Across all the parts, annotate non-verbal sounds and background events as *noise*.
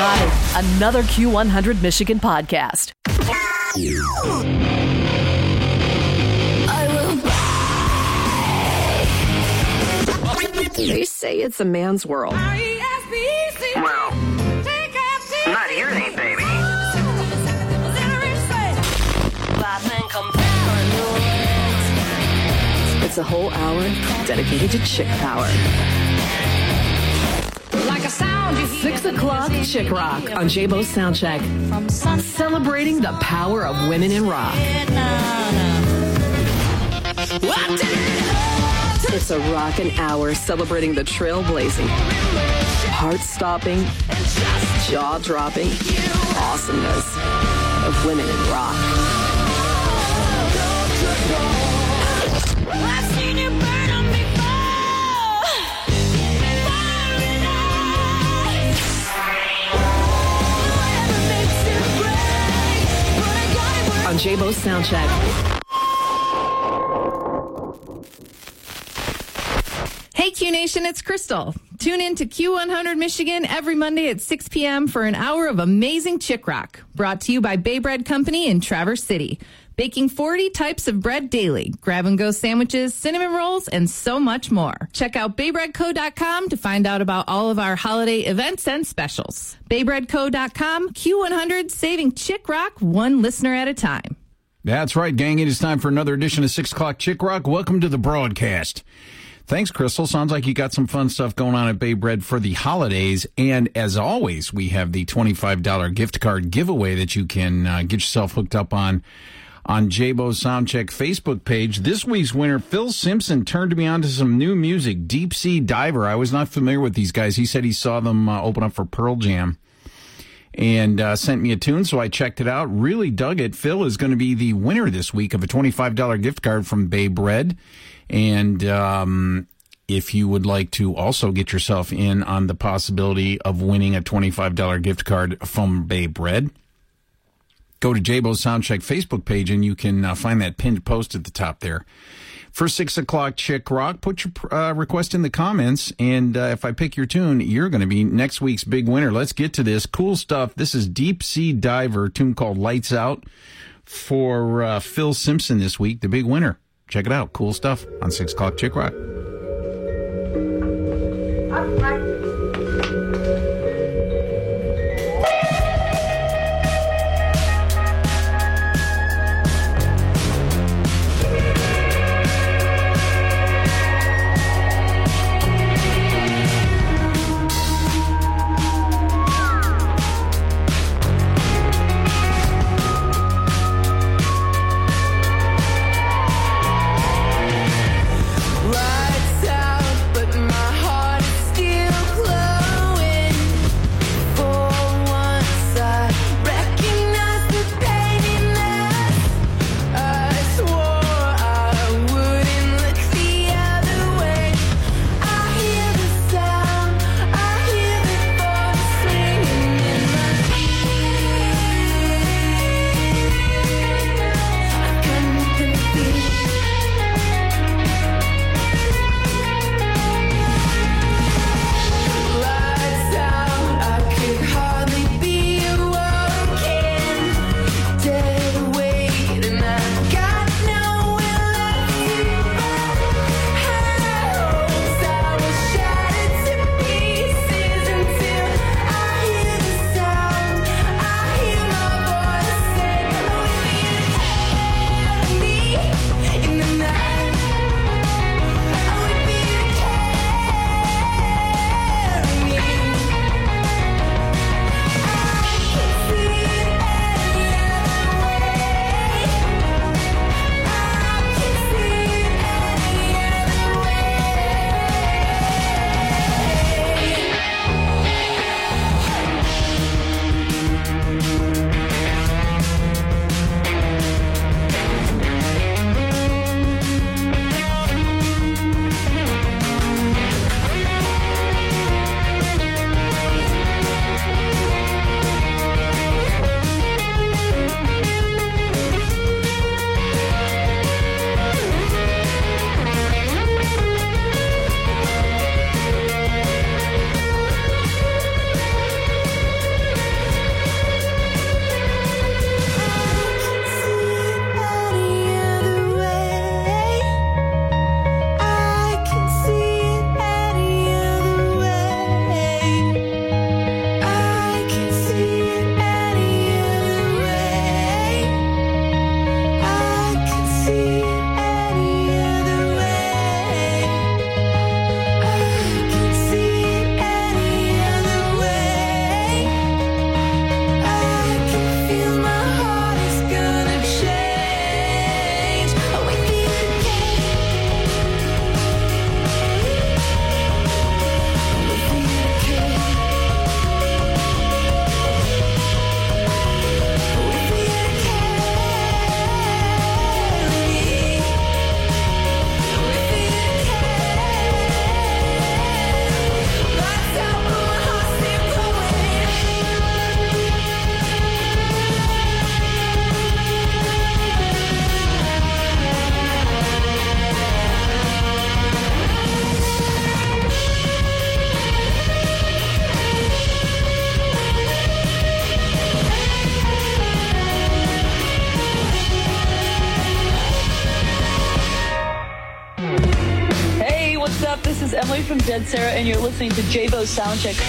got it. Another Q100 Michigan podcast. They say it's a man's world. Well, not here, ain't baby. It's a whole hour dedicated to chick power. Six o'clock chick rock on Jabo's Soundcheck. Celebrating the power of women in rock. It's a rockin' hour celebrating the trailblazing, heart-stopping, jaw-dropping awesomeness of women in rock. On Jabo's Soundcheck. Hey Q Nation, it's Crystal. Tune in to Q100 Michigan every Monday at 6 p.m. for an hour of amazing chick rock. Brought to you by Bay Bread Company in Traverse City. Baking 40 types of bread daily, grab and go sandwiches, cinnamon rolls, and so much more. Check out baybreadco.com to find out about all of our holiday events and specials. baybreadco.com, Q100, saving chick rock one listener at a time. That's right, gang. It is time for another edition of 6 o'clock Chick Rock. Welcome to the broadcast. Thanks, Crystal. Sounds like you got some fun stuff going on at Bay Bread for the holidays. And as always, we have the $25 gift card giveaway that you can uh, get yourself hooked up on on Jabo Soundcheck Facebook page. This week's winner, Phil Simpson, turned me on to some new music, Deep Sea Diver. I was not familiar with these guys. He said he saw them uh, open up for Pearl Jam and uh, sent me a tune, so I checked it out. Really dug it. Phil is going to be the winner this week of a $25 gift card from Bay Bread. And um, if you would like to also get yourself in on the possibility of winning a $25 gift card from Bay Bread, go to Jabo Soundcheck Facebook page and you can uh, find that pinned post at the top there. For six o'clock Chick Rock, put your uh, request in the comments, and uh, if I pick your tune, you're going to be next week's big winner. Let's get to this cool stuff. This is Deep Sea Diver, tune called Lights Out for uh, Phil Simpson this week, the big winner. Check it out. Cool stuff on six o'clock Chick Rock. listening to Bo Soundcheck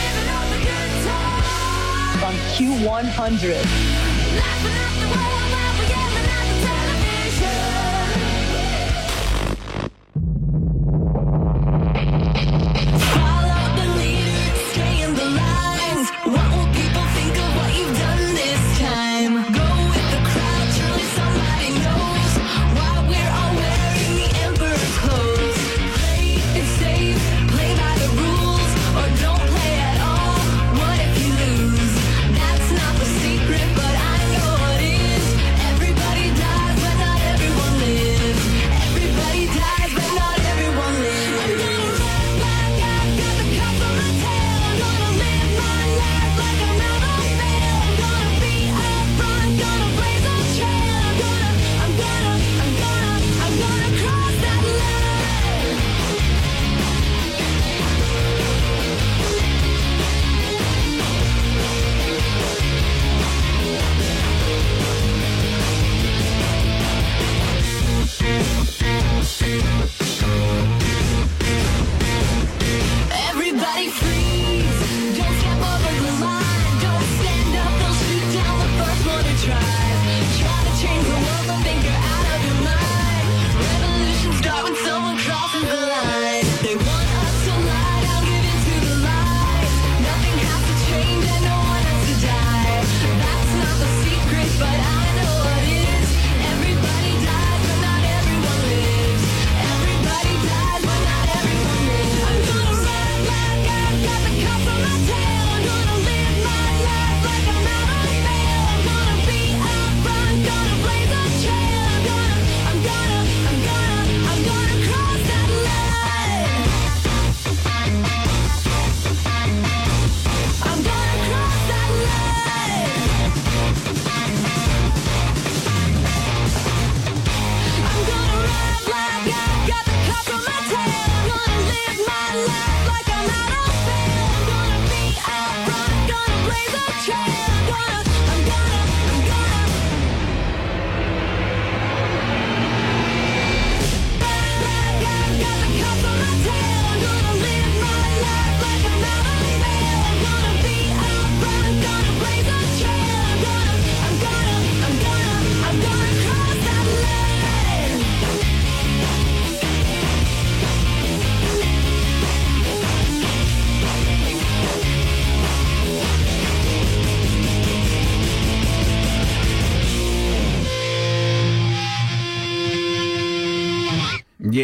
on Q100.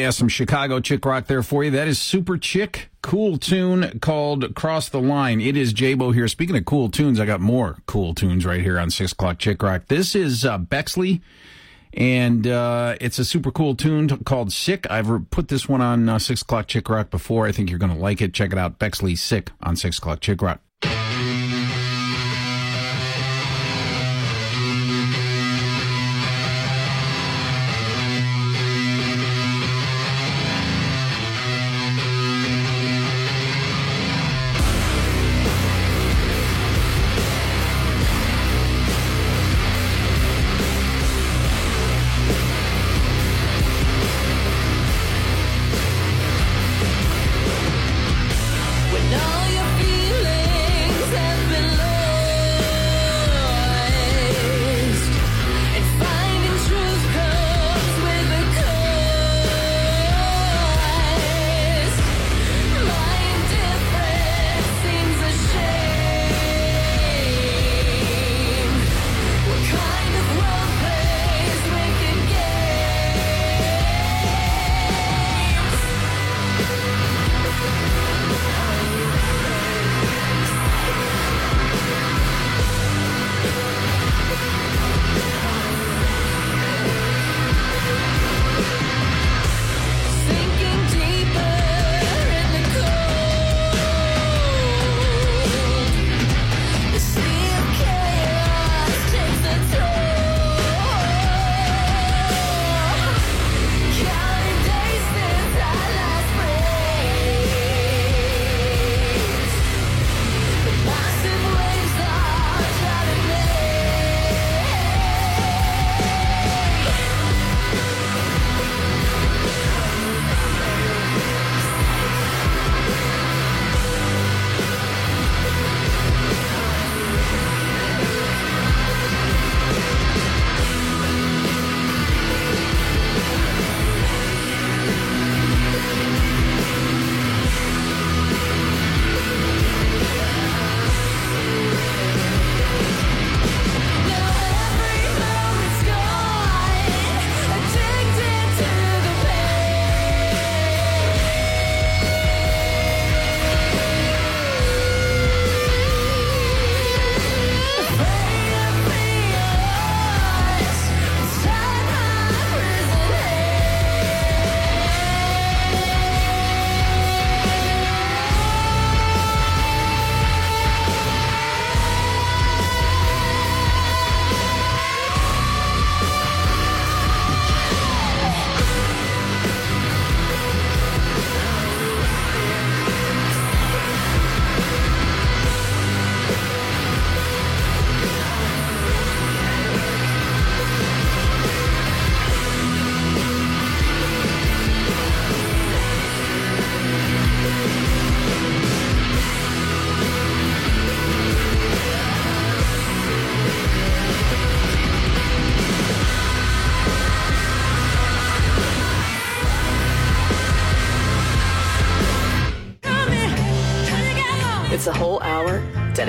yeah, some Chicago chick rock there for you. That is Superchick, cool tune called Cross the Line. It is Jabo here. Speaking of cool tunes, I got more cool tunes right here on 6 o'clock chick rock. This is uh, Bexley, and uh, it's a super cool tune t- called Sick. I've re- put this one on uh, 6 o'clock chick rock before. I think you're going to like it. Check it out. Bexley Sick on 6 o'clock chick rock.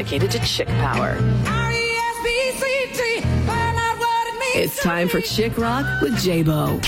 Dedicated to chick power. R-E-S-P-C-T, find out what it means It's time for Chick Rock with Jabo.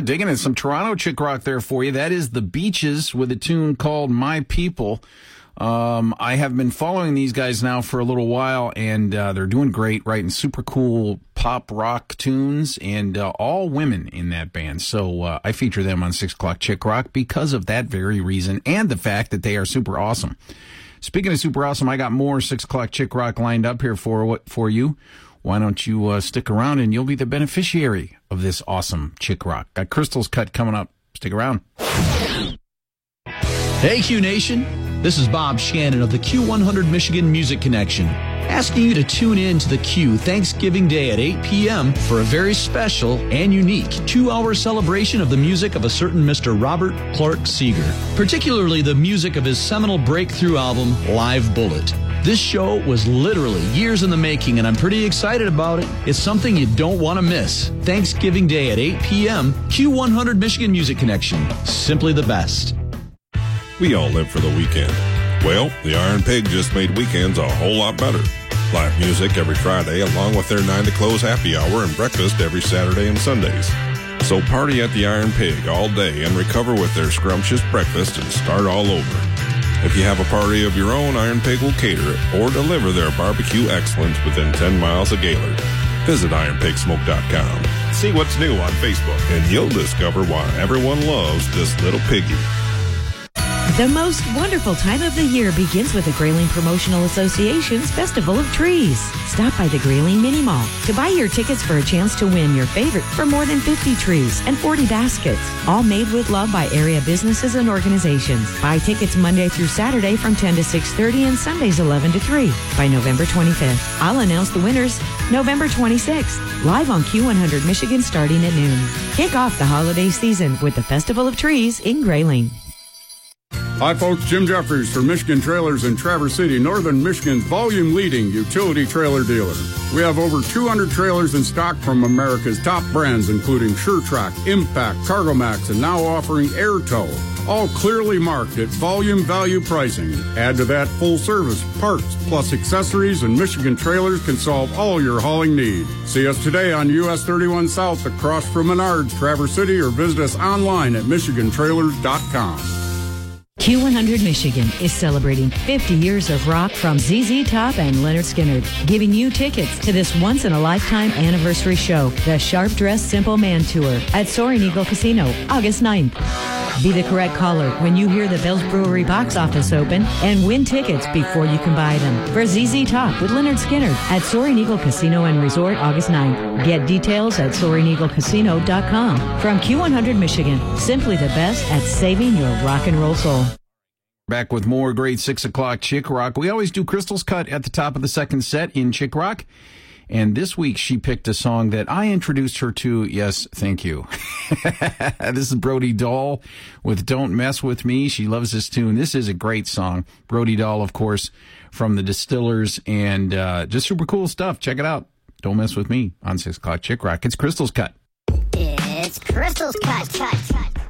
Digging in some Toronto chick rock there for you. That is the Beaches with a tune called My People. Um, I have been following these guys now for a little while, and uh, they're doing great, writing super cool pop rock tunes, and uh, all women in that band. So uh, I feature them on Six O'clock Chick Rock because of that very reason, and the fact that they are super awesome. Speaking of super awesome, I got more Six O'clock Chick Rock lined up here for for you. Why don't you uh, stick around and you'll be the beneficiary of this awesome chick rock? Got Crystal's cut coming up. Stick around. Hey, Q Nation. This is Bob Shannon of the Q100 Michigan Music Connection, asking you to tune in to the Q Thanksgiving Day at 8 p.m. for a very special and unique two hour celebration of the music of a certain Mr. Robert Clark Seger, particularly the music of his seminal breakthrough album, Live Bullet. This show was literally years in the making, and I'm pretty excited about it. It's something you don't want to miss. Thanksgiving Day at 8 p.m., Q100 Michigan Music Connection. Simply the best. We all live for the weekend. Well, the Iron Pig just made weekends a whole lot better. Live music every Friday, along with their 9 to close happy hour and breakfast every Saturday and Sundays. So party at the Iron Pig all day and recover with their scrumptious breakfast and start all over. If you have a party of your own, Iron Pig will cater it or deliver their barbecue excellence within 10 miles of Gaylord. Visit ironpigsmoke.com. See what's new on Facebook, and you'll discover why everyone loves this little piggy. The most wonderful time of the year begins with the Grayling Promotional Association's Festival of Trees. Stop by the Grayling Mini Mall to buy your tickets for a chance to win your favorite for more than 50 trees and 40 baskets, all made with love by area businesses and organizations. Buy tickets Monday through Saturday from 10 to 6:30 and Sundays 11 to 3 by November 25th. I'll announce the winners November 26th, live on Q100 Michigan starting at noon. Kick off the holiday season with the Festival of Trees in Grayling. Hi, folks. Jim Jeffries from Michigan Trailers in Traverse City, Northern Michigan's volume leading utility trailer dealer. We have over 200 trailers in stock from America's top brands, including Sure-Trac, Impact, Cargomax, and now offering AirTow. All clearly marked at volume value pricing. Add to that full service, parts, plus accessories, and Michigan Trailers can solve all your hauling needs. See us today on US 31 South across from Menards, Traverse City, or visit us online at MichiganTrailers.com. Q100 Michigan is celebrating 50 years of rock from ZZ Top and Lynyrd Skynyrd, giving you tickets to this once in a lifetime anniversary show, the Sharp Dressed Simple Man Tour at Soaring Eagle Casino, August 9th. Be the correct caller when you hear the Bell's Brewery box office open and win tickets before you can buy them. For ZZ Top with Lynyrd Skynyrd at Soaring Eagle Casino and Resort August 9th. Get details at SoaringEagleCasino.com. From Q100 Michigan, simply the best at saving your rock and roll soul. Back with more great six o'clock Chick Rock. We always do Crystal's cut at the top of the second set in Chick Rock. And this week she picked a song that I introduced her to. Yes, thank you. *laughs* this is Brody Dalle with Don't Mess With Me. She loves this tune. This is a great song. Brody Dalle, of course, from the Distillers and uh, just super cool stuff. Check it out. Don't Mess With Me on six o'clock Chick Rock. It's Crystal's cut. It's Crystal's cut, cut, cut.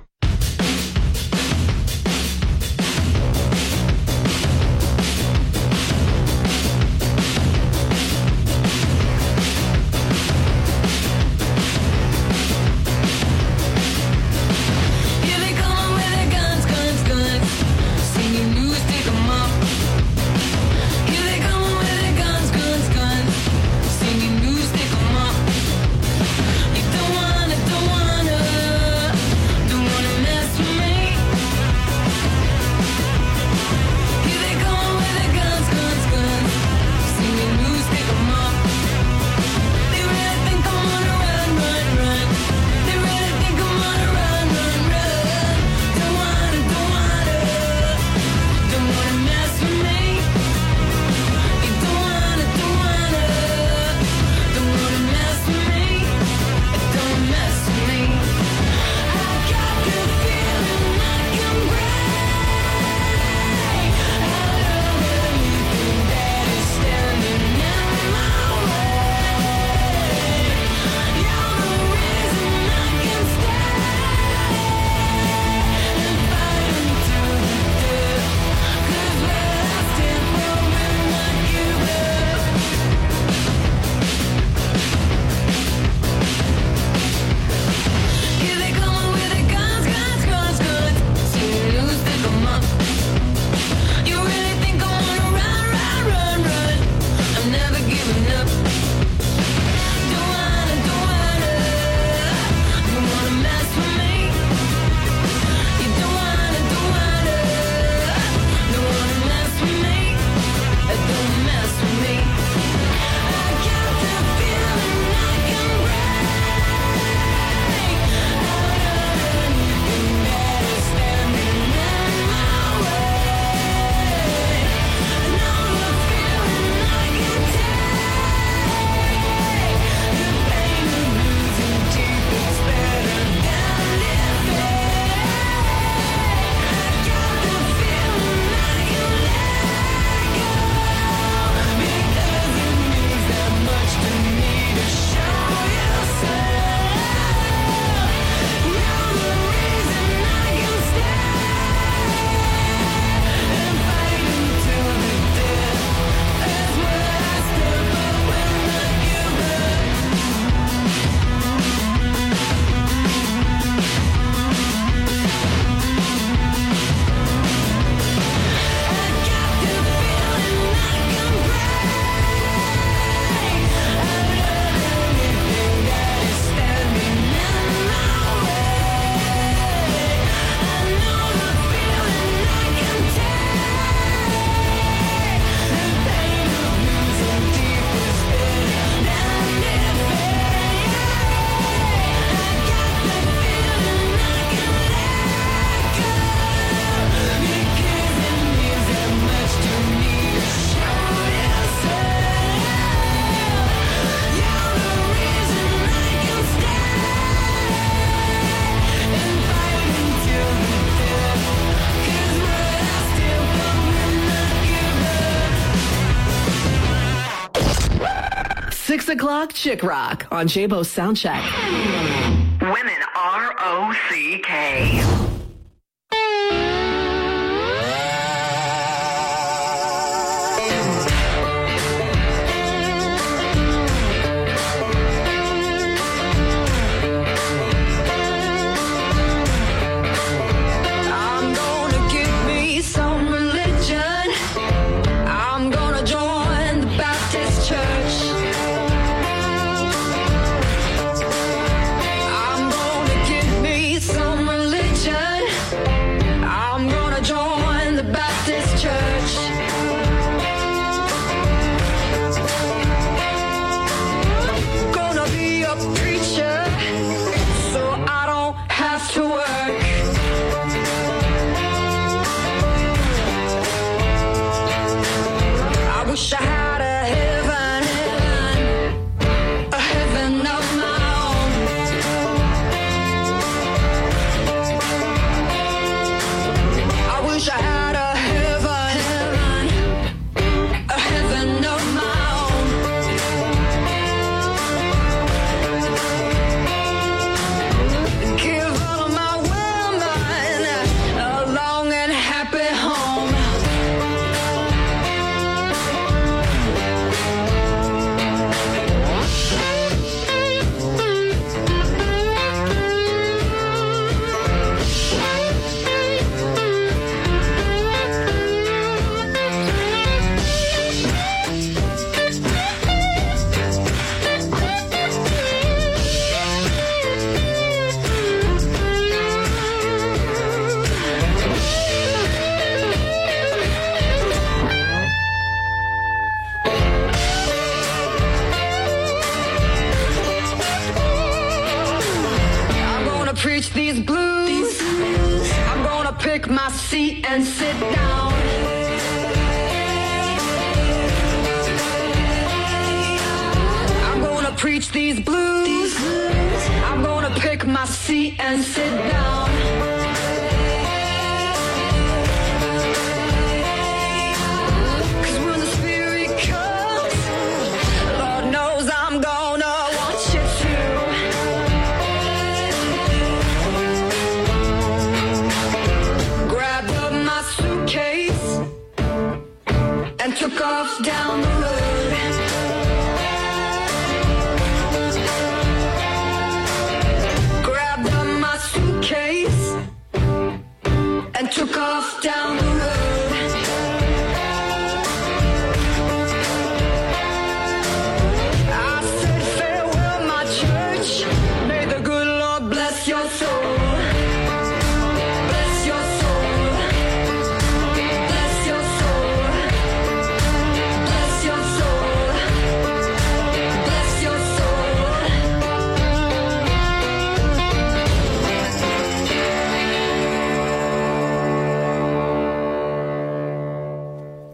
Chick Rock on Jabo Soundcheck. Women R O C K.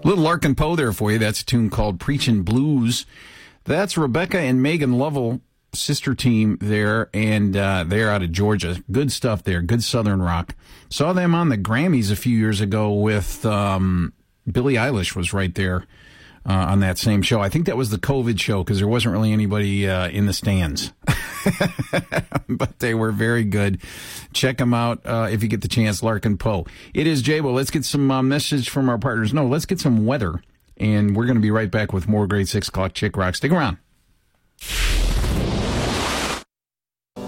Little Larkin Poe there for you. That's a tune called Preachin' Blues. That's Rebecca and Megan Lovell, sister team there, and uh, they're out of Georgia. Good stuff there. Good Southern rock. Saw them on the Grammys a few years ago with um, Billie Eilish was right there uh, on that same show. I think that was the COVID show because there wasn't really anybody uh, in the stands. *laughs* but they were very good. Check them out uh, if you get the chance, Larkin Poe. It is Jabo. Let's get some uh, message from our partners. No, let's get some weather. And we're going to be right back with more great 6 o'clock Chick Rock. Stick around.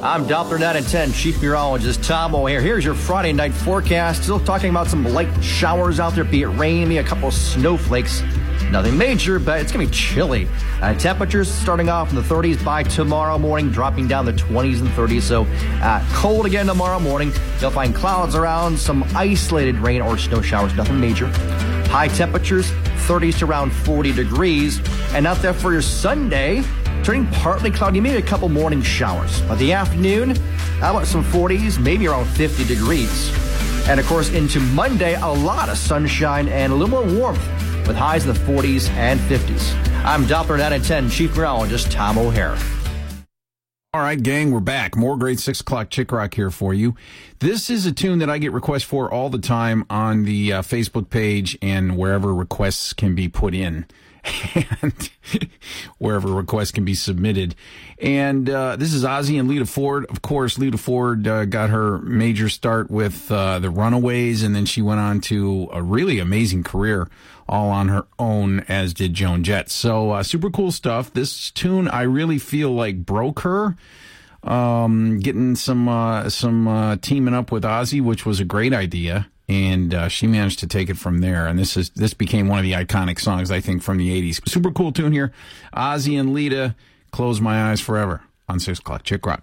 I'm Doppler 9 and 10 Chief Meteorologist Tom O'Hare. Here's your Friday night forecast. Still talking about some light showers out there, be it rainy, a couple snowflakes. Nothing major, but it's going to be chilly. Uh, temperatures starting off in the 30s by tomorrow morning, dropping down the 20s and 30s. So uh, cold again tomorrow morning. You'll find clouds around, some isolated rain or snow showers, nothing major. High temperatures, 30s to around 40 degrees. And out there for your Sunday, turning partly cloudy, maybe a couple morning showers. By the afternoon, how about some 40s, maybe around 50 degrees. And of course, into Monday, a lot of sunshine and a little more warmth with highs in the 40s and 50s. I'm Doppler 9 and 10 Chief Meteorologist Tom O'Hare. All right, gang, we're back. More great six o'clock chick rock here for you. This is a tune that I get requests for all the time on the uh, Facebook page and wherever requests can be put in. And *laughs* wherever requests can be submitted. And uh, this is Ozzy and Lita Ford. Of course, Lita Ford uh, got her major start with uh, the Runaways, and then she went on to a really amazing career all on her own, as did Joan Jett. So uh, super cool stuff. This tune, I really feel like broke her. Um, getting some uh, some uh, teaming up with Ozzy, which was a great idea and uh, she managed to take it from there. And this is this became one of the iconic songs I think from the '80s. Super cool tune here, Ozzy and Lita. Close my eyes forever on six o'clock. Chick rock.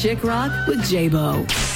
Chick Rock with J-Bo.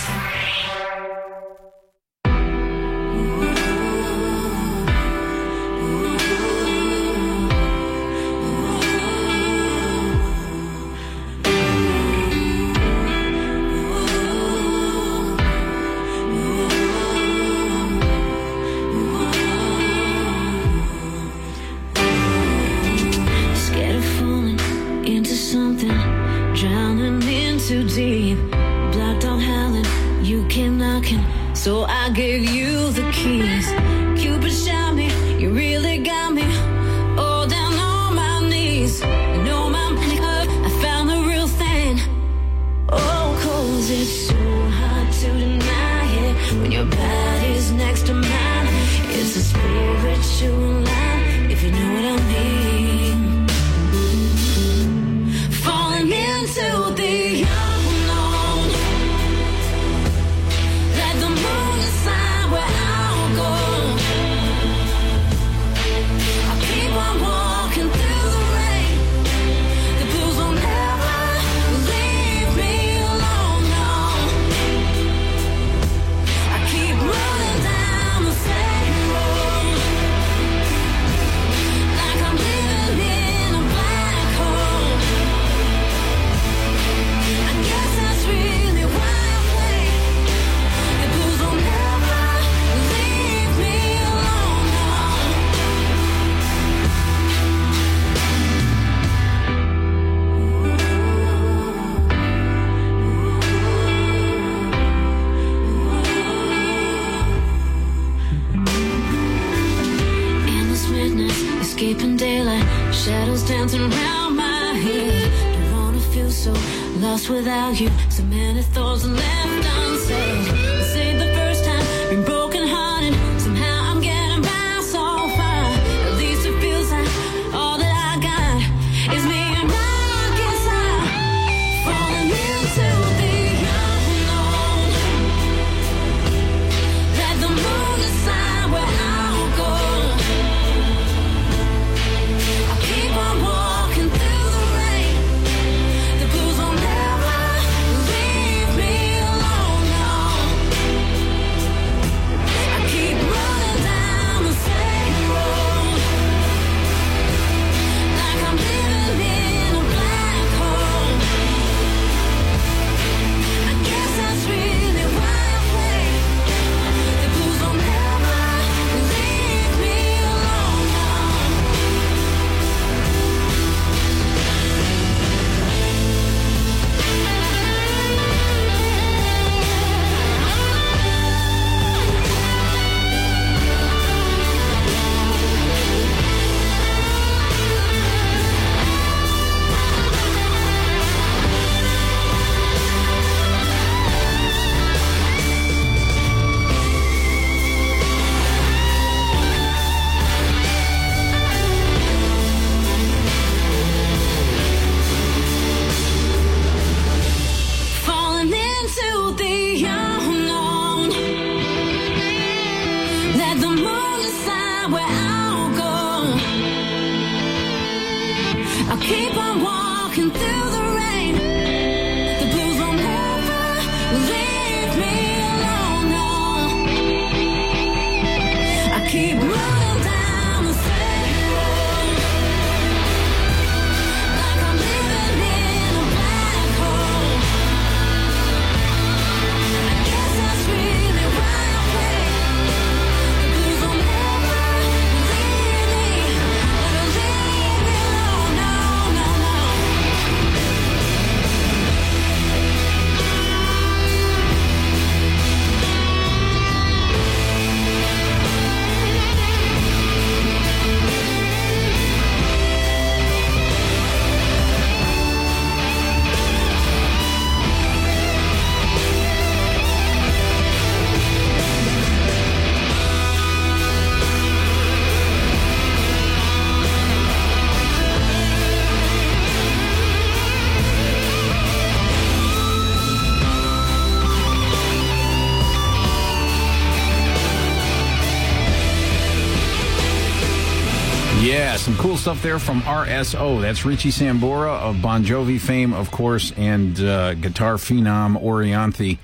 Cool stuff there from RSO. That's Richie Sambora of Bon Jovi fame, of course, and uh, guitar phenom Orianthi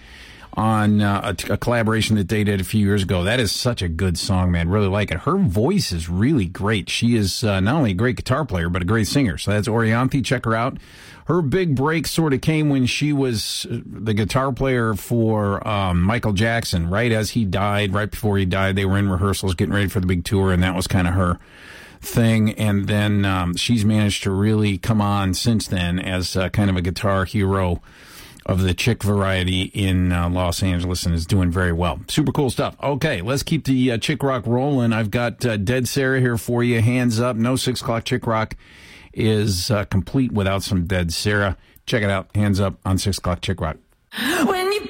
on uh, a, a collaboration that they did a few years ago. That is such a good song, man. Really like it. Her voice is really great. She is uh, not only a great guitar player, but a great singer. So that's Orianthi. Check her out. Her big break sort of came when she was uh, the guitar player for um, Michael Jackson, right as he died, right before he died. They were in rehearsals getting ready for the big tour, and that was kind of her thing. And then um, she's managed to really come on since then as uh, kind of a guitar hero of the chick variety in uh, Los Angeles and is doing very well. Super cool stuff. Okay, let's keep the uh, chick rock rolling. I've got uh, Dead Sara here for you. Hands up. No six o'clock chick rock is uh, complete without some Dead Sara. Check it out. Hands up on six o'clock chick rock. When you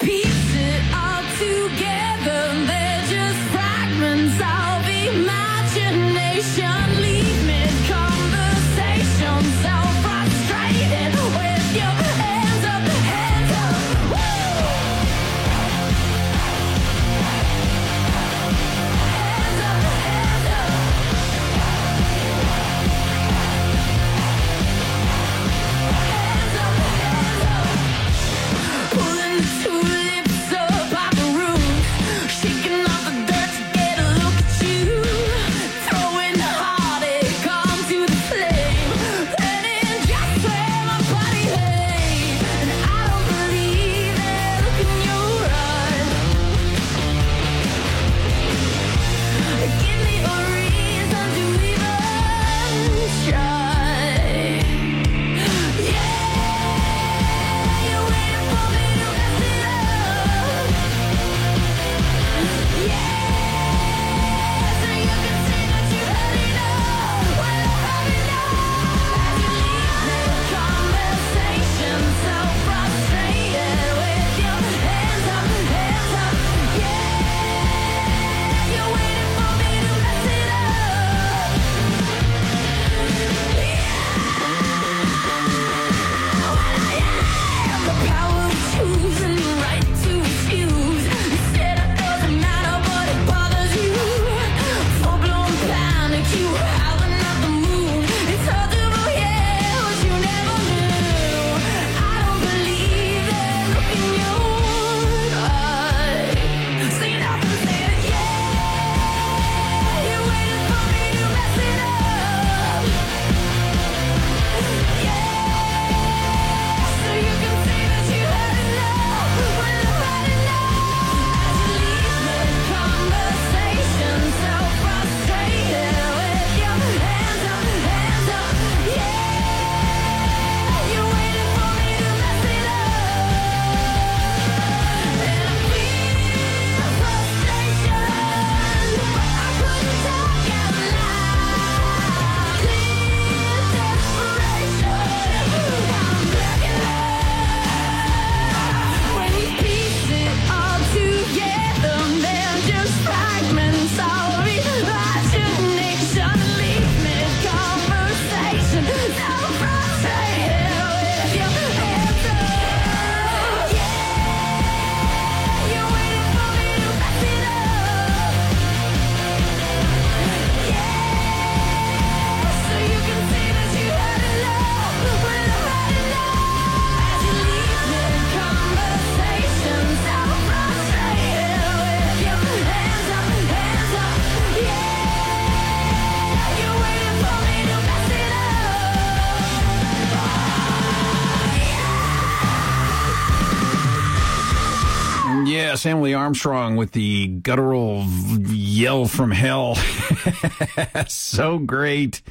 Yes, Emily Armstrong with the guttural yell from hell. *laughs* so great.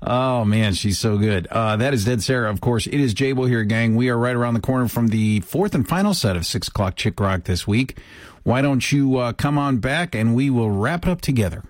Oh man, she's so good. Uh, that is Dead Sara, of course. It is Jabo here, gang. We are right around the corner from the fourth and final set of six o'clock Chick Rock this week. Why don't you uh, come on back and we will wrap it up together?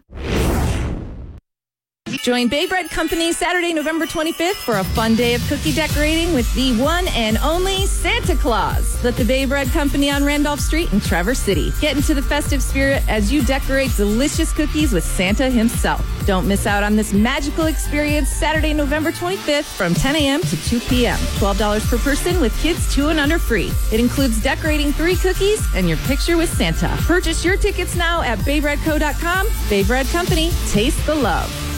Join Bay Bread Company Saturday, November 25th for a fun day of cookie decorating with the one and only Santa Claus. Let the Bay Bread Company on Randolph Street in Traverse City. Get into the festive spirit as you decorate delicious cookies with Santa himself. Don't miss out on this magical experience Saturday, November 25th from 10 a.m. to 2 p.m. $12 per person with kids two and under free. It includes decorating three cookies and your picture with Santa. Purchase your tickets now at baybreadco.com. Bay Bread Company, taste the love.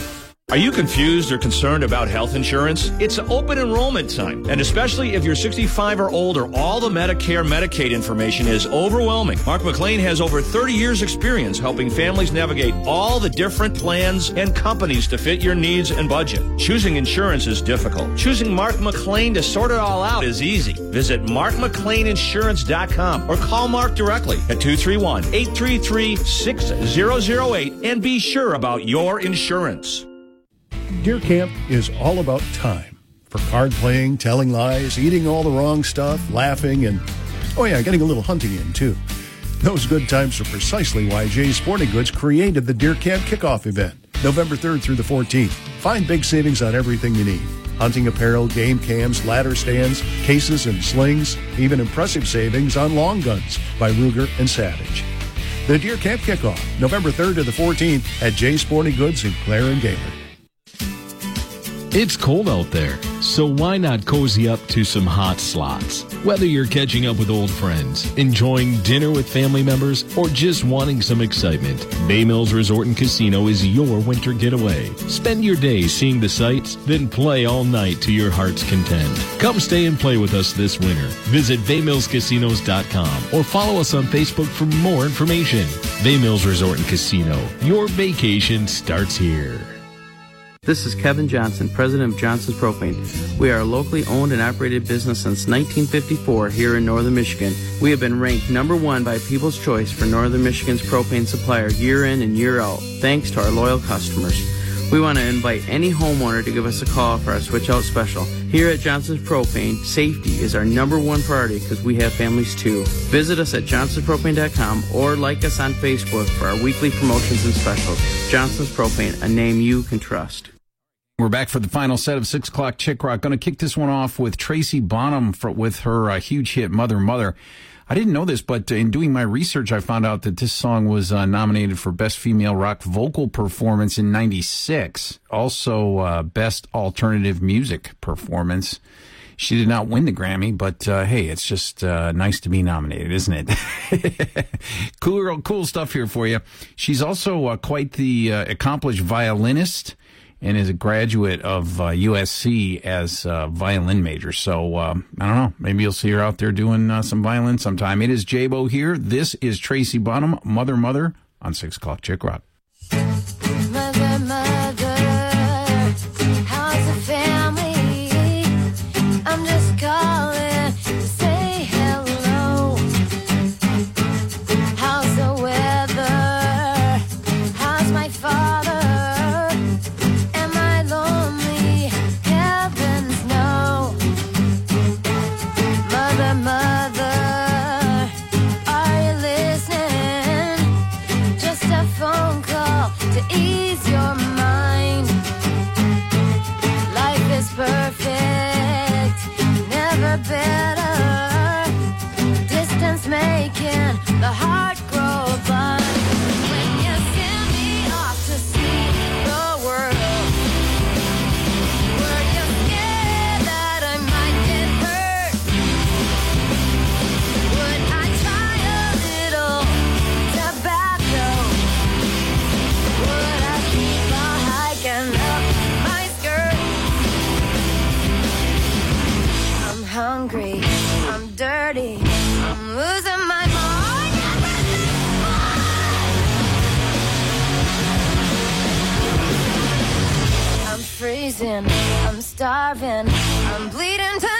Are you confused or concerned about health insurance? It's open enrollment time, and especially if you're 65 or older, all the Medicare Medicaid information is overwhelming. Mark McLean has over 30 years experience helping families navigate all the different plans and companies to fit your needs and budget. Choosing insurance is difficult. Choosing Mark McLean to sort it all out is easy. Visit markmcleaninsurance.com or call Mark directly at 231-833-6008 and be sure about your insurance. Deer Camp is all about time for card playing, telling lies, eating all the wrong stuff, laughing, and oh, yeah, getting a little hunting in too. Those good times are precisely why Jay's Sporting Goods created the Deer Camp Kickoff event, November 3rd through the 14th. Find big savings on everything you need hunting apparel, game cams, ladder stands, cases, and slings, even impressive savings on long guns by Ruger and Savage. The Deer Camp Kickoff, November 3rd to the 14th at Jay's Sporting Goods in Clare and Gaylord. It's cold out there, so why not cozy up to some hot slots? Whether you're catching up with old friends, enjoying dinner with family members, or just wanting some excitement, Bay Mills Resort and Casino is your winter getaway. Spend your day seeing the sights, then play all night to your heart's content. Come stay and play with us this winter. Visit baymillscasinos.com or follow us on Facebook for more information. Bay Mills Resort and Casino. Your vacation starts here. This is Kevin Johnson, president of Johnson's Propane. We are a locally owned and operated business since 1954 here in northern Michigan. We have been ranked number one by People's Choice for northern Michigan's propane supplier year in and year out, thanks to our loyal customers. We want to invite any homeowner to give us a call for our switch out special. Here at Johnson's Propane, safety is our number one priority because we have families too. Visit us at johnsonspropane.com or like us on Facebook for our weekly promotions and specials. Johnson's Propane, a name you can trust. We're back for the final set of six o'clock Chick Rock. Going to kick this one off with Tracy Bonham for, with her uh, huge hit "Mother Mother." I didn't know this, but in doing my research, I found out that this song was uh, nominated for Best Female Rock Vocal Performance in '96, also uh, Best Alternative Music Performance. She did not win the Grammy, but uh, hey, it's just uh, nice to be nominated, isn't it? *laughs* cool, cool stuff here for you. She's also uh, quite the accomplished violinist and is a graduate of uh, USC as a violin major. So uh, I don't know. Maybe you'll see her out there doing uh, some violin sometime. It is Jabo here. This is Tracy Bonham, Mother Mother, on Six O'clock Chick Rock. Dirty, I'm losing my mind. I'm freezing, I'm starving, I'm bleeding to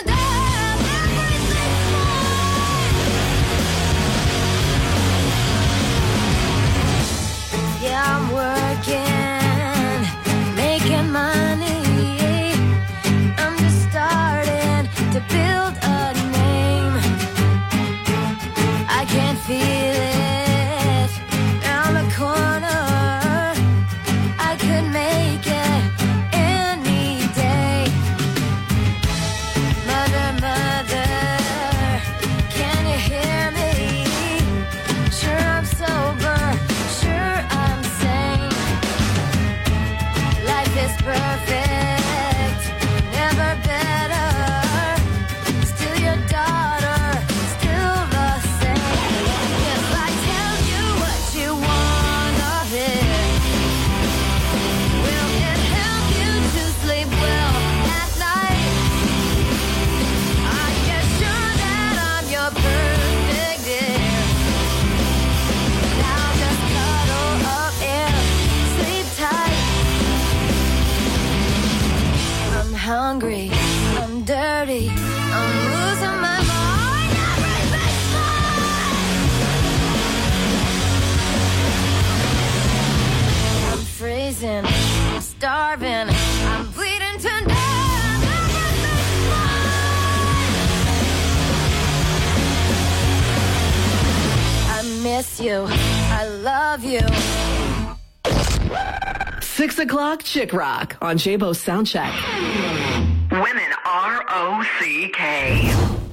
love you. Six o'clock Chick Rock on Jabo Soundcheck. Women R O C K.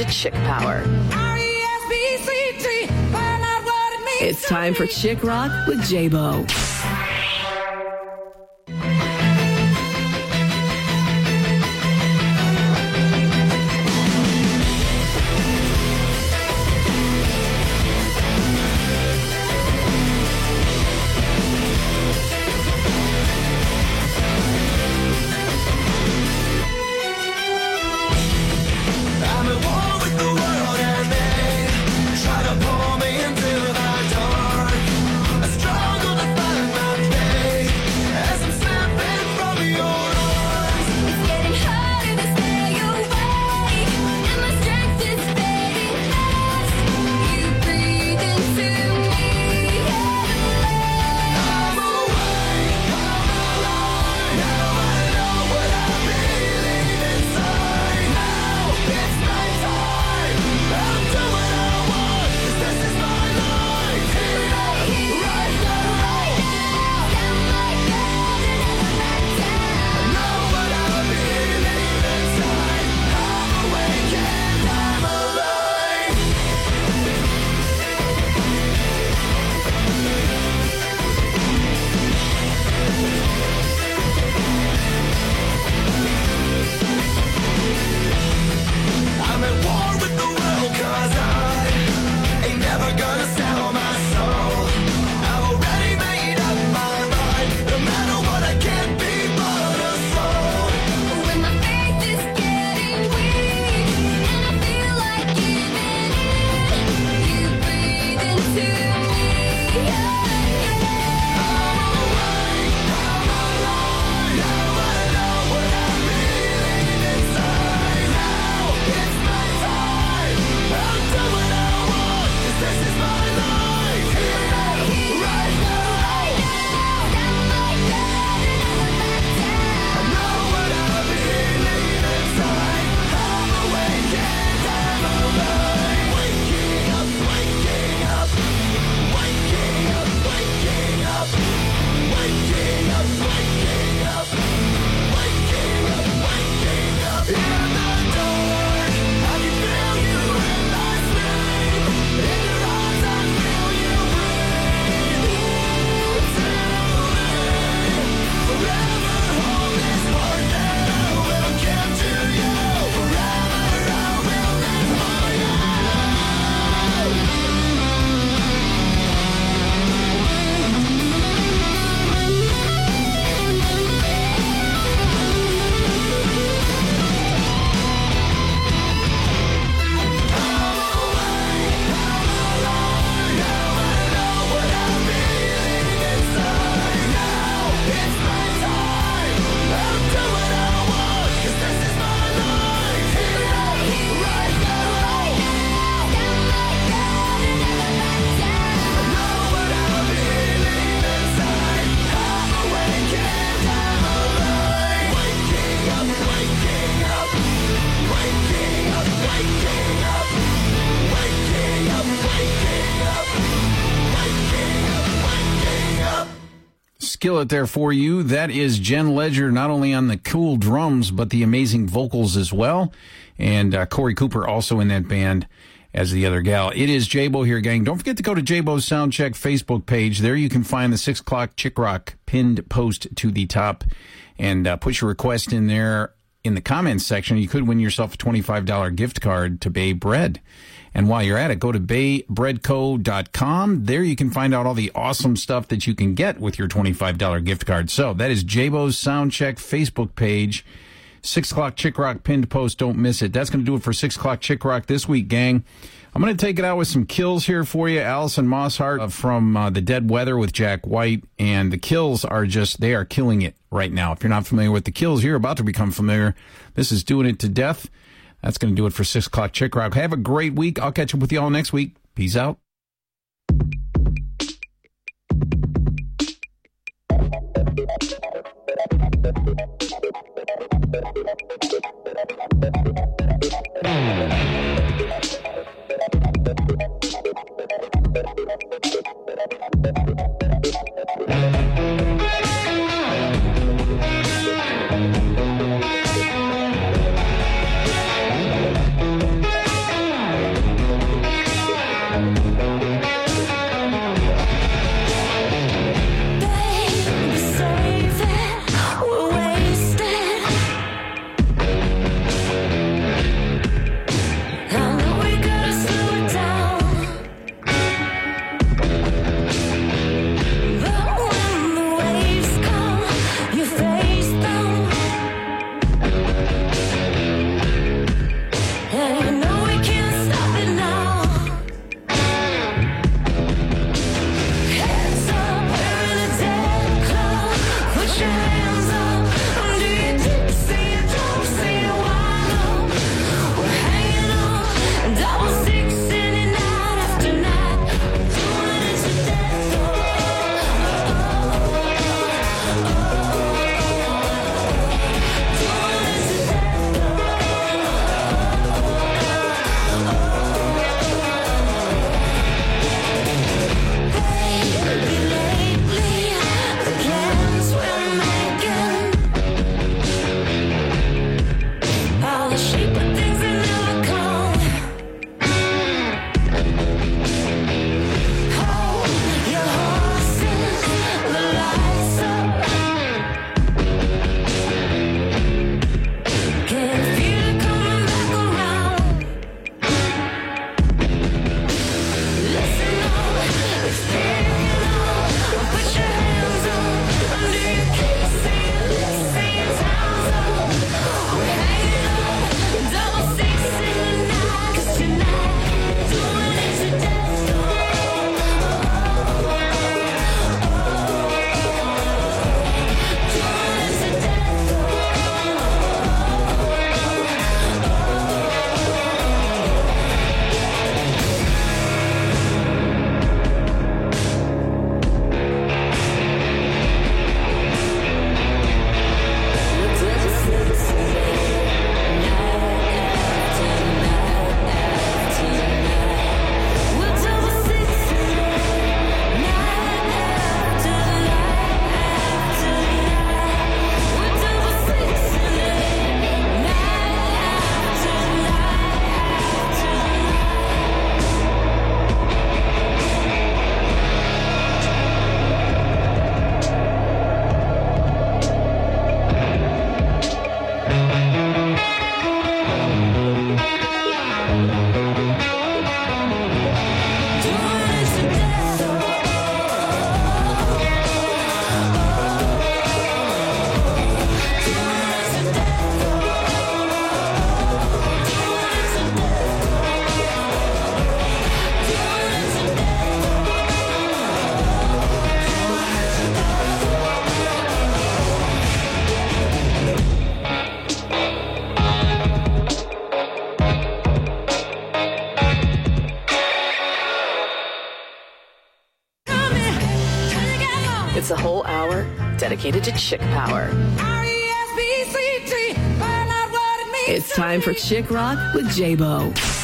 to Chick Power. It's time for Chick Rock with J Bo. Skillet there for you. That is Jen Ledger, not only on the cool drums, but the amazing vocals as well. And uh, Korey Cooper also in that band as the other gal. It is Jabo here, gang. Don't forget to go to Jabo's Soundcheck Facebook page. There you can find the six o'clock chick rock pinned post to the top and uh, put your request in there in the comments section. You could win yourself a $25 gift card to Bay Bread. And while you're at it, go to baybreadco.com. There you can find out all the awesome stuff that you can get with your $25 gift card. So that is Jabo's Soundcheck Facebook page. Six o'clock Chick Rock pinned post. Don't miss it. That's going to do it for six o'clock Chick Rock this week, gang. I'm going to take it out with some kills here for you. Alison Mosshart uh, from uh, The Dead Weather with Jack White. And the kills are just, they are killing it right now. If you're not familiar with the kills, you're about to become familiar. This is doing it to death. That's going to do it for six o'clock Chick Rock. Have a great week. I'll catch up with you all next week. Peace out. Dedicated to chick power. It's time for Chick Rock with Jabo.